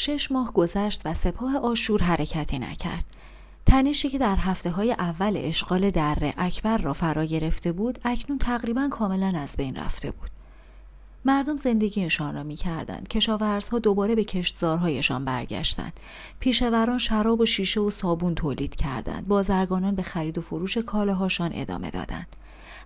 شش ماه گذشت و سپاه آشور حرکتی نکرد. تنشی که در هفته های اول اشغال دره اکبر را فرا گرفته بود اکنون تقریبا کاملا از بین رفته بود. مردم زندگیشان را می‌کردند. کشاورزها دوباره به کشتزارهایشان برگشتند. پیشوران شراب و شیشه و صابون تولید کردند. بازرگانان به خرید و فروش کالاهاشان ادامه دادند.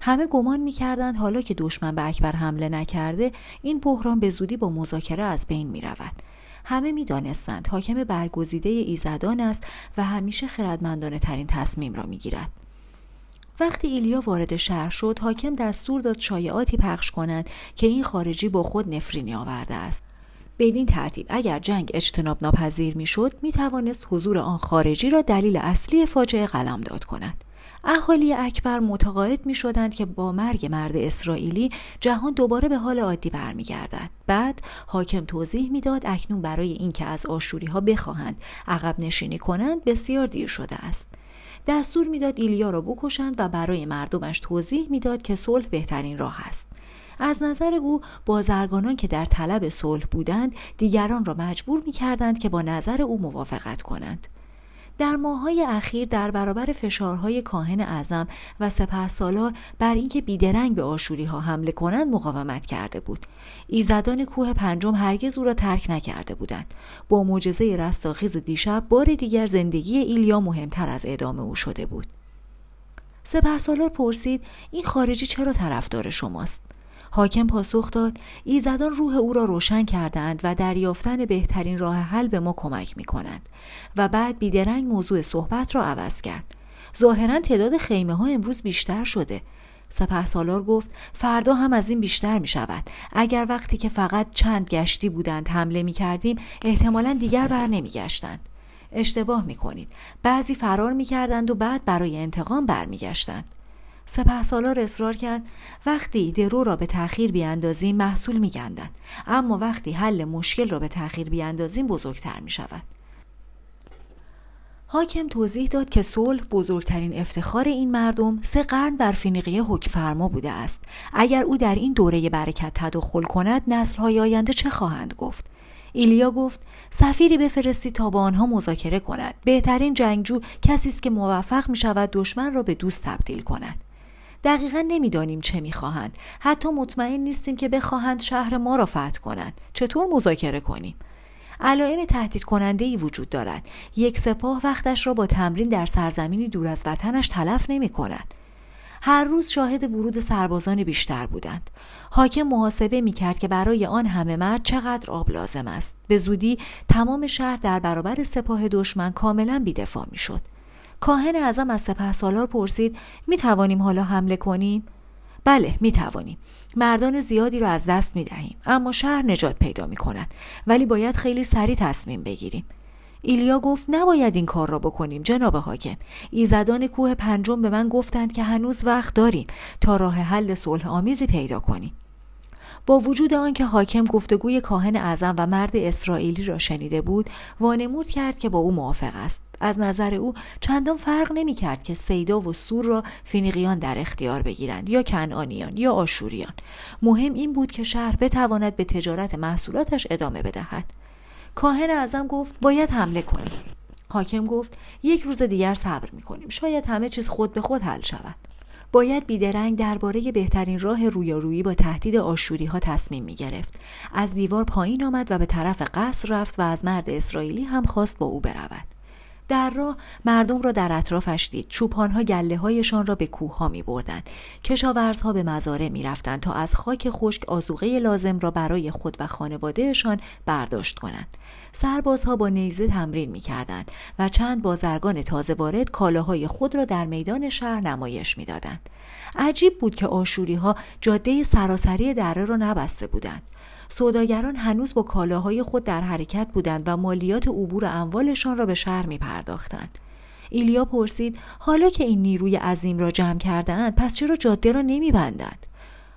همه گمان می‌کردند حالا که دشمن به اکبر حمله نکرده این بحران به زودی با مذاکره از بین می‌رود. همه می‌دانستند حاکم برگزیده ایزدان است و همیشه خردمندانه ترین تصمیم را می‌گیرد. وقتی ایلیا وارد شهر شد حاکم دستور داد شایعاتی پخش کنند که این خارجی با خود نفرینی آورده است. بدین ترتیب اگر جنگ اجتناب ناپذیر می‌شد می توانست حضور آن خارجی را دلیل اصلی فاجعه قلمداد کند. اهالی اکبر متقاعد می شدند که با مرگ مرد اسرائیلی جهان دوباره به حال عادی برمیگردد. بعد حاکم توضیح می‌داد اکنون برای اینکه از آشوری ها بخواهند عقب نشینی کنند بسیار دیر شده است. دستور می‌داد ایلیا را بکشند و برای مردمش توضیح می‌داد که صلح بهترین راه است. از نظر او بازرگانان که در طلب صلح بودند دیگران را مجبور می کردند که با نظر او موافقت کنند. در ماهای اخیر در برابر فشارهای کاهن اعظم و سپه سالار بر اینکه بیدرنگ به آشوری ها حمله کنند مقاومت کرده بود. ایزدان کوه پنجم هرگز او را ترک نکرده بودند. با معجزه رستاخیز دیشب بار دیگر زندگی ایلیا مهمتر از ادامه او شده بود. سپه سالار پرسید این خارجی چرا طرفدار شماست؟ حاکم پاسخ داد ایزدان روح او را روشن کردند و در یافتن بهترین راه حل به ما کمک می کنند و بعد بیدرنگ موضوع صحبت را عوض کرد. ظاهرا تعداد خیمه ها امروز بیشتر شده. سپه سالار گفت فردا هم از این بیشتر می شود اگر وقتی که فقط چند گشتی بودند حمله می کردیم احتمالا دیگر بر نمی گشتند اشتباه می کنید بعضی فرار می کردند و بعد برای انتقام برمیگشتند. سپه سالار اصرار کرد وقتی درو را به تأخیر بیاندازیم محصول میگندند اما وقتی حل مشکل را به تأخیر بیاندازیم بزرگتر می شود. حاکم توضیح داد که صلح بزرگترین افتخار این مردم سه قرن بر فینیقیه فرما بوده است. اگر او در این دوره برکت تدخل کند نسلهای آینده چه خواهند گفت؟ ایلیا گفت سفیری بفرستی تا با آنها مذاکره کند. بهترین جنگجو کسی است که موفق می شود دشمن را به دوست تبدیل کند. دقیقا نمی‌دانیم چه می‌خواهند. حتی مطمئن نیستیم که بخواهند شهر ما را فتح کنند. چطور مذاکره کنیم؟ علائم تهدید کننده ای وجود دارد. یک سپاه وقتش را با تمرین در سرزمینی دور از وطنش تلف نمی کند هر روز شاهد ورود سربازان بیشتر بودند. حاکم محاسبه می کرد که برای آن همه مرد چقدر آب لازم است. به زودی تمام شهر در برابر سپاه دشمن کاملا بیدفاع می شد کاهن اعظم از سپه سالار پرسید می توانیم حالا حمله کنیم؟ بله می توانیم. مردان زیادی را از دست می دهیم. اما شهر نجات پیدا می کند. ولی باید خیلی سریع تصمیم بگیریم. ایلیا گفت نباید این کار را بکنیم جناب حاکم ایزدان کوه پنجم به من گفتند که هنوز وقت داریم تا راه حل صلح آمیزی پیدا کنیم با وجود آنکه حاکم گفتگوی کاهن اعظم و مرد اسرائیلی را شنیده بود وانمود کرد که با او موافق است. از نظر او چندان فرق نمی کرد که سیدا و سور را فینیقیان در اختیار بگیرند یا کنعانیان یا آشوریان. مهم این بود که شهر بتواند به تجارت محصولاتش ادامه بدهد. کاهن اعظم گفت باید حمله کنیم. حاکم گفت یک روز دیگر صبر می کنیم شاید همه چیز خود به خود حل شود. باید بیدرنگ درباره بهترین راه رویارویی با تهدید آشوری ها تصمیم می گرفت. از دیوار پایین آمد و به طرف قصر رفت و از مرد اسرائیلی هم خواست با او برود. در راه مردم را در اطرافش دید چوپانها گله هایشان را به کوه ها می بردن. کشاورزها به مزاره می رفتن تا از خاک خشک آزوغه لازم را برای خود و خانوادهشان برداشت کنند سربازها با نیزه تمرین می کردند و چند بازرگان تازه وارد کالاهای خود را در میدان شهر نمایش می دادند. عجیب بود که آشوری ها جاده سراسری دره را نبسته بودند. سوداگران هنوز با کالاهای خود در حرکت بودند و مالیات عبور اموالشان را به شهر می پرداختند. ایلیا پرسید حالا که این نیروی عظیم را جمع کردهاند پس چرا جاده را نمی بندند؟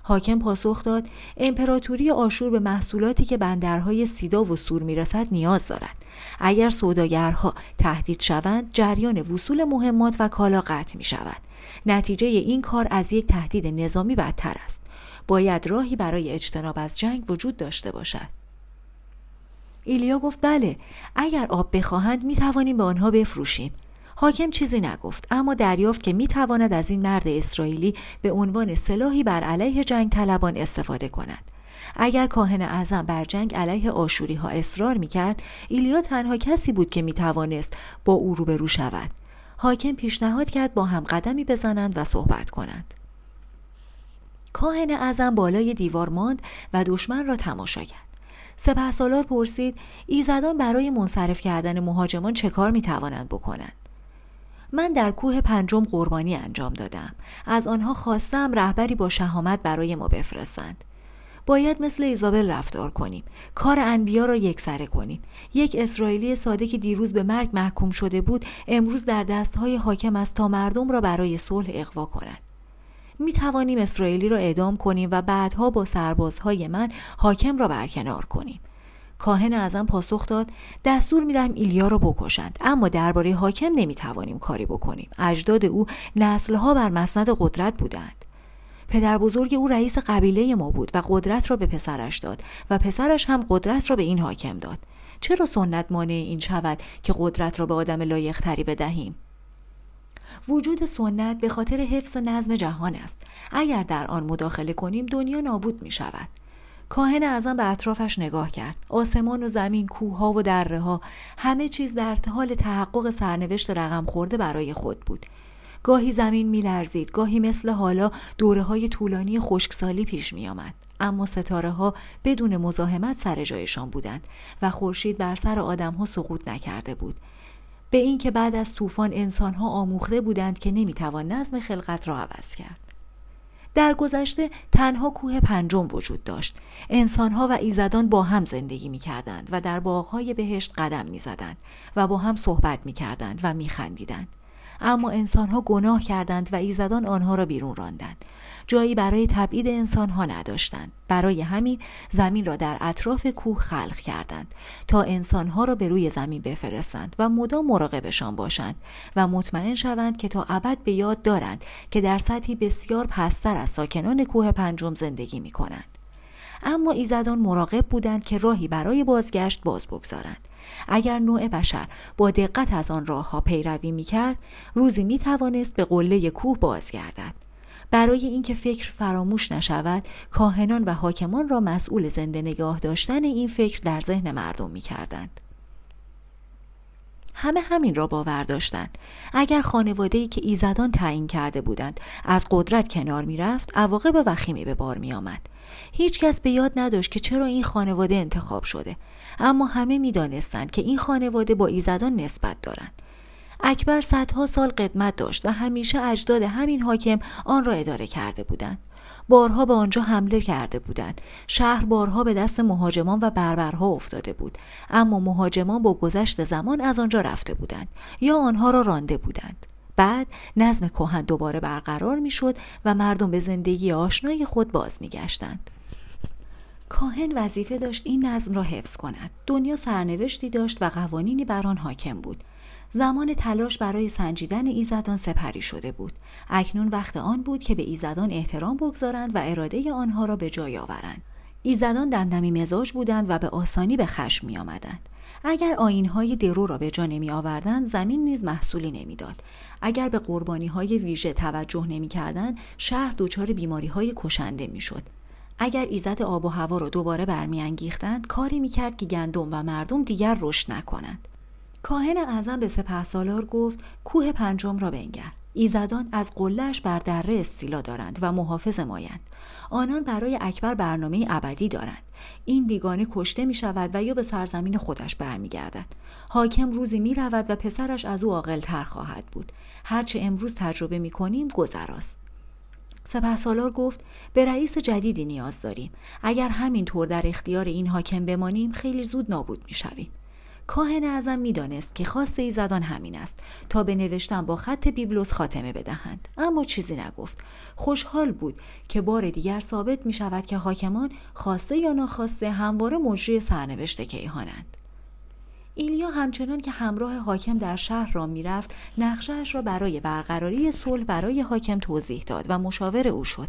حاکم پاسخ داد امپراتوری آشور به محصولاتی که بندرهای سیدا و سور می‌رسد نیاز دارد اگر سوداگرها تهدید شوند جریان وصول مهمات و کالا قطع می شود نتیجه این کار از یک تهدید نظامی بدتر است باید راهی برای اجتناب از جنگ وجود داشته باشد. ایلیا گفت بله اگر آب بخواهند می توانیم به آنها بفروشیم. حاکم چیزی نگفت اما دریافت که می تواند از این مرد اسرائیلی به عنوان سلاحی بر علیه جنگ طلبان استفاده کند. اگر کاهن اعظم بر جنگ علیه آشوری ها اصرار می کرد ایلیا تنها کسی بود که می توانست با او روبرو شود. حاکم پیشنهاد کرد با هم قدمی بزنند و صحبت کنند. کاهن اعظم بالای دیوار ماند و دشمن را تماشا کرد. سپه سالار پرسید ایزدان برای منصرف کردن مهاجمان چه کار می توانند بکنند؟ من در کوه پنجم قربانی انجام دادم. از آنها خواستم رهبری با شهامت برای ما بفرستند. باید مثل ایزابل رفتار کنیم. کار انبیا را یکسره کنیم. یک اسرائیلی ساده که دیروز به مرگ محکوم شده بود امروز در دستهای حاکم است تا مردم را برای صلح اقوا کند می توانیم اسرائیلی را اعدام کنیم و بعدها با سربازهای من حاکم را برکنار کنیم. کاهن اعظم پاسخ داد دستور می‌دهم ایلیا را بکشند اما درباره حاکم نمی‌توانیم کاری بکنیم. اجداد او نسلها بر مسند قدرت بودند. پدر بزرگ او رئیس قبیله ما بود و قدرت را به پسرش داد و پسرش هم قدرت را به این حاکم داد. چرا سنت مانع این شود که قدرت را به آدم لایقتری بدهیم؟ وجود سنت به خاطر حفظ نظم جهان است. اگر در آن مداخله کنیم دنیا نابود می شود کاهن اعظم به اطرافش نگاه کرد. آسمان و زمین کوهها و دره ها همه چیز در حال تحقق سرنوشت رقم خورده برای خود بود. گاهی زمین میلرزید گاهی مثل حالا دوره های طولانی خشکسالی پیش می آمد. اما ستاره ها بدون مزاحمت سر جایشان بودند و خورشید بر سر آدم ها سقوط نکرده بود. به اینکه بعد از طوفان انسان ها آموخته بودند که نمی‌توان نظم خلقت را عوض کرد. در گذشته تنها کوه پنجم وجود داشت. انسانها و ایزدان با هم زندگی می کردند و در باغهای بهشت قدم می زدند و با هم صحبت می کردند و می خندیدند. اما انسانها گناه کردند و ایزدان آنها را بیرون راندند. جایی برای تبعید انسانها نداشتند. برای همین زمین را در اطراف کوه خلق کردند تا انسانها را به روی زمین بفرستند و مدام مراقبشان باشند و مطمئن شوند که تا ابد به یاد دارند که در سطحی بسیار پستر از ساکنان کوه پنجم زندگی می کنند. اما ایزدان مراقب بودند که راهی برای بازگشت باز بگذارند. اگر نوع بشر با دقت از آن راه ها پیروی می کرد روزی می توانست به قله کوه بازگردد. برای اینکه فکر فراموش نشود کاهنان و حاکمان را مسئول زنده نگاه داشتن این فکر در ذهن مردم می کردند. همه همین را باور داشتند اگر خانواده که ایزدان تعیین کرده بودند از قدرت کنار می‌رفت عواقب وخیمی به بار می آمد. هیچ کس به یاد نداشت که چرا این خانواده انتخاب شده اما همه می‌دانستند که این خانواده با ایزدان نسبت دارند اکبر صدها سال قدمت داشت و همیشه اجداد همین حاکم آن را اداره کرده بودند. بارها به آنجا حمله کرده بودند. شهر بارها به دست مهاجمان و بربرها افتاده بود. اما مهاجمان با گذشت زمان از آنجا رفته بودند یا آنها را رانده بودند. بعد نظم کهن دوباره برقرار می‌شد و مردم به زندگی آشنای خود باز میگشتند. کاهن وظیفه داشت این نظم را حفظ کند. دنیا سرنوشتی داشت و قوانینی بر آن حاکم بود. زمان تلاش برای سنجیدن ایزدان سپری شده بود اکنون وقت آن بود که به ایزدان احترام بگذارند و اراده آنها را به جای آورند ایزدان دمدمی مزاج بودند و به آسانی به خشم می آمدند. اگر آینهای درو را به جا نمی آوردند زمین نیز محصولی نمی‌داد. اگر به قربانی های ویژه توجه نمی کردند شهر دچار بیماری های کشنده می شد. اگر ایزد آب و هوا را دوباره برمیانگیختند کاری می‌کرد که گندم و مردم دیگر رشد نکنند کاهن اعظم به سپه سالار گفت کوه پنجم را بنگر. ایزدان از قلهش بر دره استیلا دارند و محافظ مایند. آنان برای اکبر برنامه ابدی دارند. این بیگانه کشته می شود و یا به سرزمین خودش برمیگردد. حاکم روزی می رود و پسرش از او تر خواهد بود. هرچه امروز تجربه می کنیم گذراست. سپه سالار گفت به رئیس جدیدی نیاز داریم. اگر همین طور در اختیار این حاکم بمانیم خیلی زود نابود می شویم. کاهن اعظم می‌دانست که خواست ایزدان همین است تا به نوشتن با خط بیبلوس خاتمه بدهند. اما چیزی نگفت. خوشحال بود که بار دیگر ثابت می شود که حاکمان خواسته یا ناخواسته همواره مجری سرنوشت کیهانند. ایلیا همچنان که همراه حاکم در شهر را می‌رفت نقشهاش را برای برقراری صلح برای حاکم توضیح داد و مشاور او شد.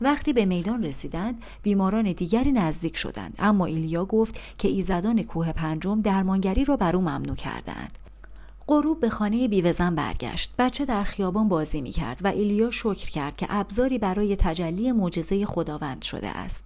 وقتی به میدان رسیدند بیماران دیگری نزدیک شدند. اما ایلیا گفت که ایزدان کوه پنجم درمانگری را بر او ممنوع کردند. غروب به خانه بیوزن برگشت. بچه در خیابان بازی می کرد و ایلیا شکر کرد که ابزاری برای تجلی معجزه خداوند شده است.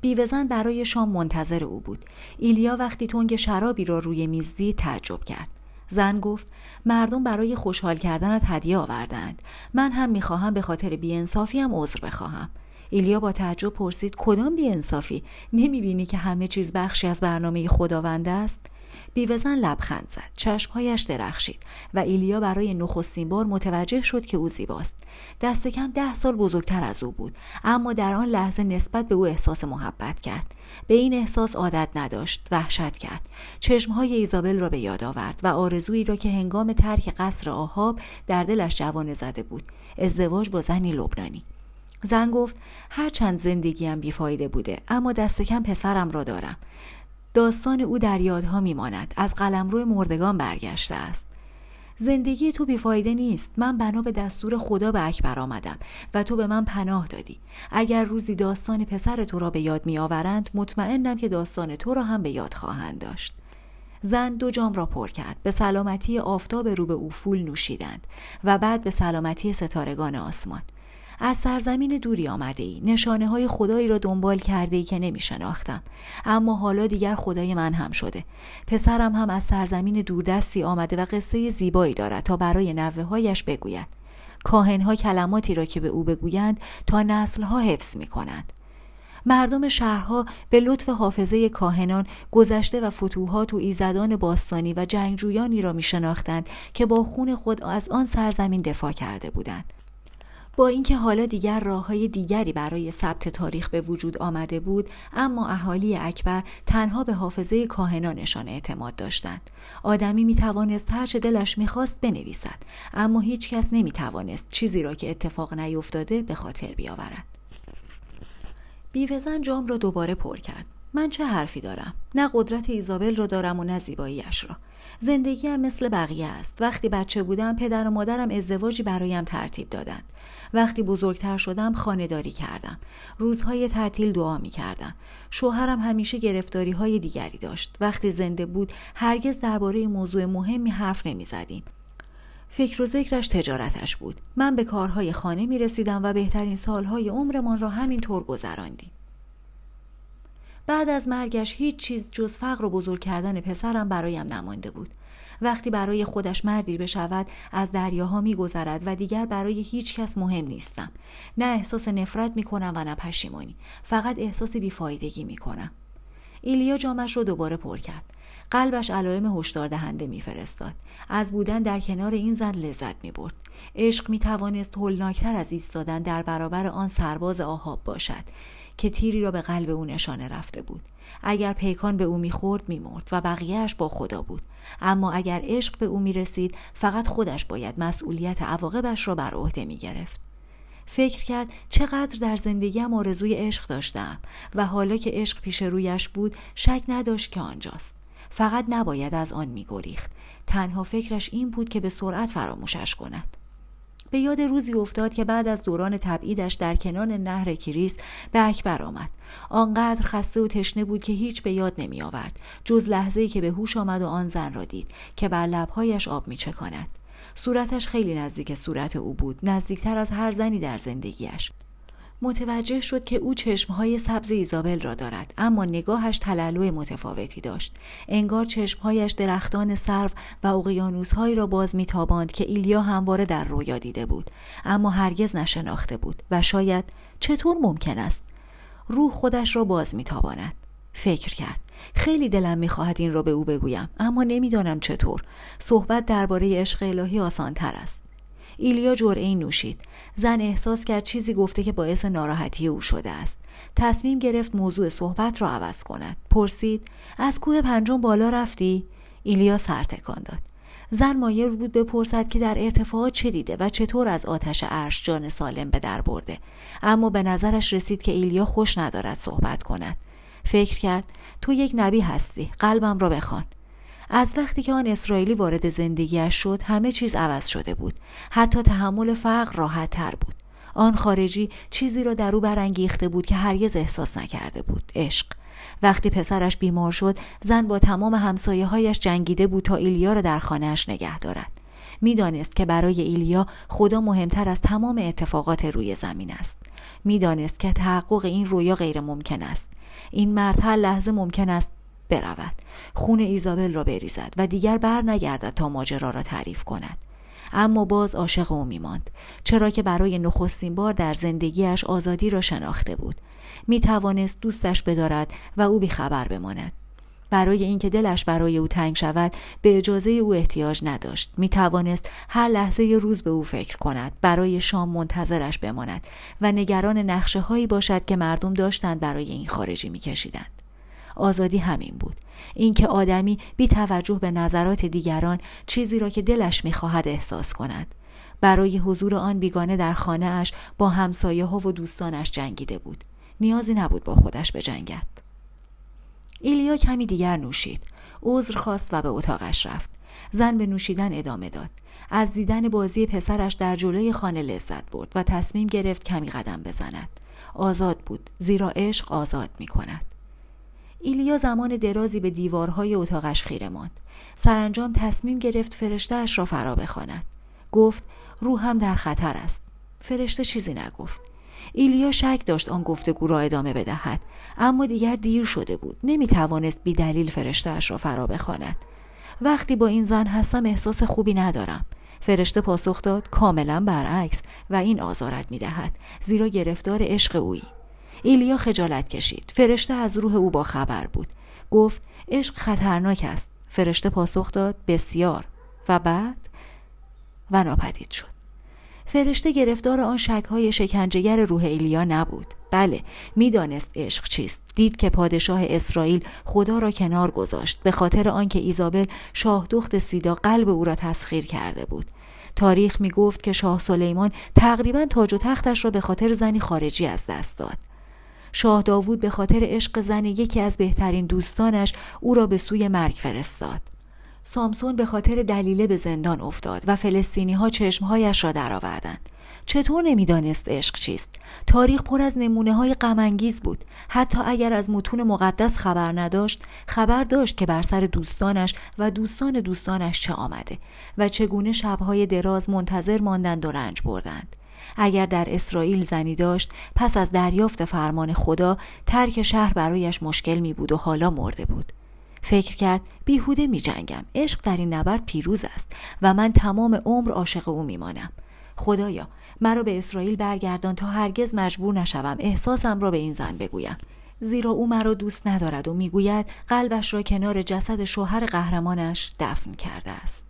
بیوزن برای شام منتظر او بود. ایلیا وقتی تنگ شرابی را روی میز دید تعجب کرد. زن گفت مردم برای خوشحال کردنت هدیه آوردند. من هم می‌خواهم به خاطر بیانصافی هم عذر بخواهم. ایلیا با تعجب پرسید کدام بیانصافی؟ نمی‌بینی که همه چیز بخشی از برنامه خداوند است؟ بیوزن لبخند زد. چشمهایش درخشید و ایلیا برای نخستین بار متوجه شد که او زیباست. دست کم ده سال بزرگتر از او بود اما در آن لحظه نسبت به او احساس محبت کرد. به این احساس عادت نداشت وحشت کرد. چشمهای ایزابل را به یاد آورد و آرزویی را که هنگام ترک قصر آهاب در دلش جوانه زده بود. ازدواج با زنی لبنانی. زن گفت هرچند زندگیم بیفایده بوده اما دست کم پسرم را دارم. داستان او در یادها میماند. از قلمرو مردگان برگشته است. زندگی تو بیفایده نیست. من بنا به دستور خدا به اکبر آمدم و تو به من پناه دادی. اگر روزی داستان پسر تو را به یاد می آورند مطمئنم که داستان تو را هم به یاد خواهند داشت. زن دو جام را پر کرد. به سلامتی آفتاب رو به افول نوشیدند و بعد به سلامتی ستارگان آسمان. از سرزمین دوری آمده ای نشانه های خدایی را دنبال کرده ای که نمی شناختم اما حالا دیگر خدای من هم شده. پسرم هم از سرزمین دوردستی آمده و قصه زیبایی دارد تا برای نوه هایش بگوید. کاهنها کلماتی را که به او بگویند تا نسلها حفظ می کنند مردم شهرها به لطف حافظه کاهنان گذشته و فتوحات و ایزدان باستانی و جنگجویانی را می شناختند که با خون خود از آن سرزمین دفاع کرده بودند. با اینکه حالا دیگر راه های دیگری برای ثبت تاریخ به وجود آمده بود اما اهالی اکبر تنها به حافظه کاهنانشان اعتماد داشتند. آدمی می توانست هرچه دلش می‌خواست بنویسد اما هیچ کس نمی توانست چیزی را که اتفاق نیفتاده به خاطر بیاورد. بیوزن جام را دوباره پر کرد. من چه حرفی دارم؟ نه قدرت ایزابل را دارم و نه زیباییش را زندگی هم مثل بقیه است. وقتی بچه بودم پدر و مادرم ازدواجی برایم ترتیب دادند. وقتی بزرگتر شدم خانهداری کردم. روزهای تعطیل دعا می کردم شوهرم همیشه گرفتاری های دیگری داشت. وقتی زنده بود هرگز درباره موضوع مهمی حرف نمی زدیم فکر و ذکرش تجارتش بود. من به کارهای خانه می رسیدم و بهترین سالهای عمرمان را همینطور گذراندیم. بعد از مرگش هیچ چیز جز فقر و بزرگ کردن پسرم برایم نمانده بود. وقتی برای خودش مردی بشود از دریاها میگذرد و دیگر برای هیچ کس مهم نیستم. نه احساس نفرت می‌کنم و نه پشیمانی. فقط احساس بیفایدگی می‌کنم. ایلیا جامش رو دوباره پر کرد. قلبش علائم هشدار دهنده میفرستاد. از بودن در کنار این زن لذت می‌برد. عشق می‌توانست هولناکتر از ایستادن در برابر آن سرباز آهاب باشد. که تیری را به قلب او نشانه رفته بود. اگر پیکان به او می‌خورد میمرد و بقیهش با خدا بود. اما اگر عشق به او می‌رسید فقط خودش باید مسئولیت عواقبش را بر عهده می‌گرفت. فکر کرد چقدر در زندگیم آرزوی عشق داشتم و حالا که عشق پیش رویش بود شک نداشت که آنجاست. فقط نباید از آن میگریخت. تنها فکرش این بود که به سرعت فراموشش کند. به یاد روزی افتاد که بعد از دوران تبعیدش در کنان نهر کریس به اکبر آمد. آنقدر خسته و تشنه بود که هیچ به یاد نمی آورد جز لحظه که به هوش آمد و آن زن را دید که بر لبهایش آب می چکاند. صورتش خیلی نزدیک صورت او بود نزدیکتر از هر زنی در زندگیش متوجه شد که او چشمهای سبز ایزابل را دارد اما نگاهش تلالو متفاوتی داشت. انگار چشمهایش درختان سرو و اقیانوسهایی را باز میتاباند که ایلیا همواره در رویا دیده بود اما هرگز نشناخته بود و شاید چطور ممکن است روح خودش را باز میتاباند. فکر کرد. خیلی دلم می‌خواهد این را به او بگویم اما نمی‌دانم چطور. صحبت درباره عشق الهی آسانتر است. ایلیا جرعه نوشید. زن احساس کرد چیزی گفته که باعث ناراحتی او شده است. تصمیم گرفت موضوع صحبت را عوض کند. پرسید از کوه پنجم بالا رفتی؟ ایلیا سر تکان داد. زن مایل بود بپرسد که در ارتفاعات چه دیده و چطور از آتش عرش جان سالم به در برده. اما به نظرش رسید که ایلیا خوش ندارد صحبت کند. فکر کرد تو یک نبی هستی. قلبم را بخوان. از وقتی که آن اسرائیلی وارد زندگیش شد همه چیز عوض شده بود. حتی تحمل فقر راحت تر بود. آن خارجی چیزی را در او برانگیخته بود که هرگز احساس نکرده بود. عشق. وقتی پسرش بیمار شد زن با تمام همسایه هایش جنگیده بود تا ایلیا را در خانهاش نگه دارد. می‌دانست که برای ایلیا خدا مهمتر از تمام اتفاقات روی زمین است. می‌دانست که تحقق این رویا غیر ممکن است. این مرد هر لحظه ممکن است برود. خون ایزابل را بریزد و دیگر بر نگردد تا ماجرا را تعریف کند. اما باز عاشق او میماند. چرا که برای نخستین بار در زندگیش آزادی را شناخته بود. می توانست دوستش بدارد و او بیخبر بماند. برای اینکه دلش برای او تنگ شود به اجازه او احتیاج نداشت. می توانست هر لحظه روز به او فکر کند برای شام منتظرش بماند و نگران نقشه هایی باشد که مردم داشتند برای این خارجی می کشیدند. آزادی همین بود. اینکه آدمی بی توجه به نظرات دیگران چیزی را که دلش می‌خواهد احساس کند. برای حضور آن بیگانه در خانه اش با همسایه ها و دوستانش جنگیده بود. نیازی نبود با خودش بجنگد. ایلیا کمی دیگر نوشید. عذر خواست و به اتاقش رفت. زن به نوشیدن ادامه داد. از دیدن بازی پسرش در جلوی خانه لذت برد و تصمیم گرفت کمی قدم بزند. آزاد بود زیرا عشق آزاد می کند ایلیا زمان درازی به دیوارهای اتاقش خیره ماند. سرانجام تصمیم گرفت فرشتهاش را فرا بخواند. گفت روحم در خطر است. فرشته چیزی نگفت. ایلیا شک داشت آن گفتگو را ادامه بدهد اما دیگر دیر شده بود. نمی توانست بی دلیل فرشتهاش را فرا بخواند. وقتی با این زن هستم احساس خوبی ندارم. فرشته پاسخ داد کاملا برعکس و این آزارت می دهد زیرا گرفتار عشق اویی. ایلیا خجالت کشید. فرشته از روح او با خبر بود. گفت عشق خطرناک است. فرشته پاسخ داد بسیار. و بعد؟ و ناپدید شد. فرشته گرفتار آن شکهای شکنجهگر روح ایلیا نبود. بله می‌دانست عشق چیست. دید که پادشاه اسرائیل خدا را کنار گذاشت. به خاطر آنکه ایزابل شاه دخت سیدا قلب او را تسخیر کرده بود. تاریخ می گفت که شاه سلیمان تقریبا تاج و تختش را به خاطر زنی خارجی از دست داد. شاه داوود به خاطر عشق زن یکی از بهترین دوستانش او را به سوی مرگ فرستاد. سامسون به خاطر دلیله به زندان افتاد و فلسطینی ها چشمهایش را درآوردند. چطور نمی‌دانست عشق چیست؟ تاریخ پر از نمونه های بود. حتی اگر از متون مقدس خبر نداشت، خبر داشت که بر سر دوستانش و دوستان دوستانش چه آمده و چگونه شبهای دراز منتظر ماندند و رنج بردند. اگر در اسرائیل زنی داشت پس از دریافت فرمان خدا ترک شهر برایش مشکل می بود و حالا مرده بود. فکر کرد بیهوده می جنگم. عشق در این نبرد پیروز است و من تمام عمر عاشق او میمانم خدایا مرا به اسرائیل برگردان تا هرگز مجبور نشوم. احساسم را به این زن بگویم. زیرا او مرا دوست ندارد و می‌گوید قلبش را کنار جسد شوهر قهرمانش دفن کرده است.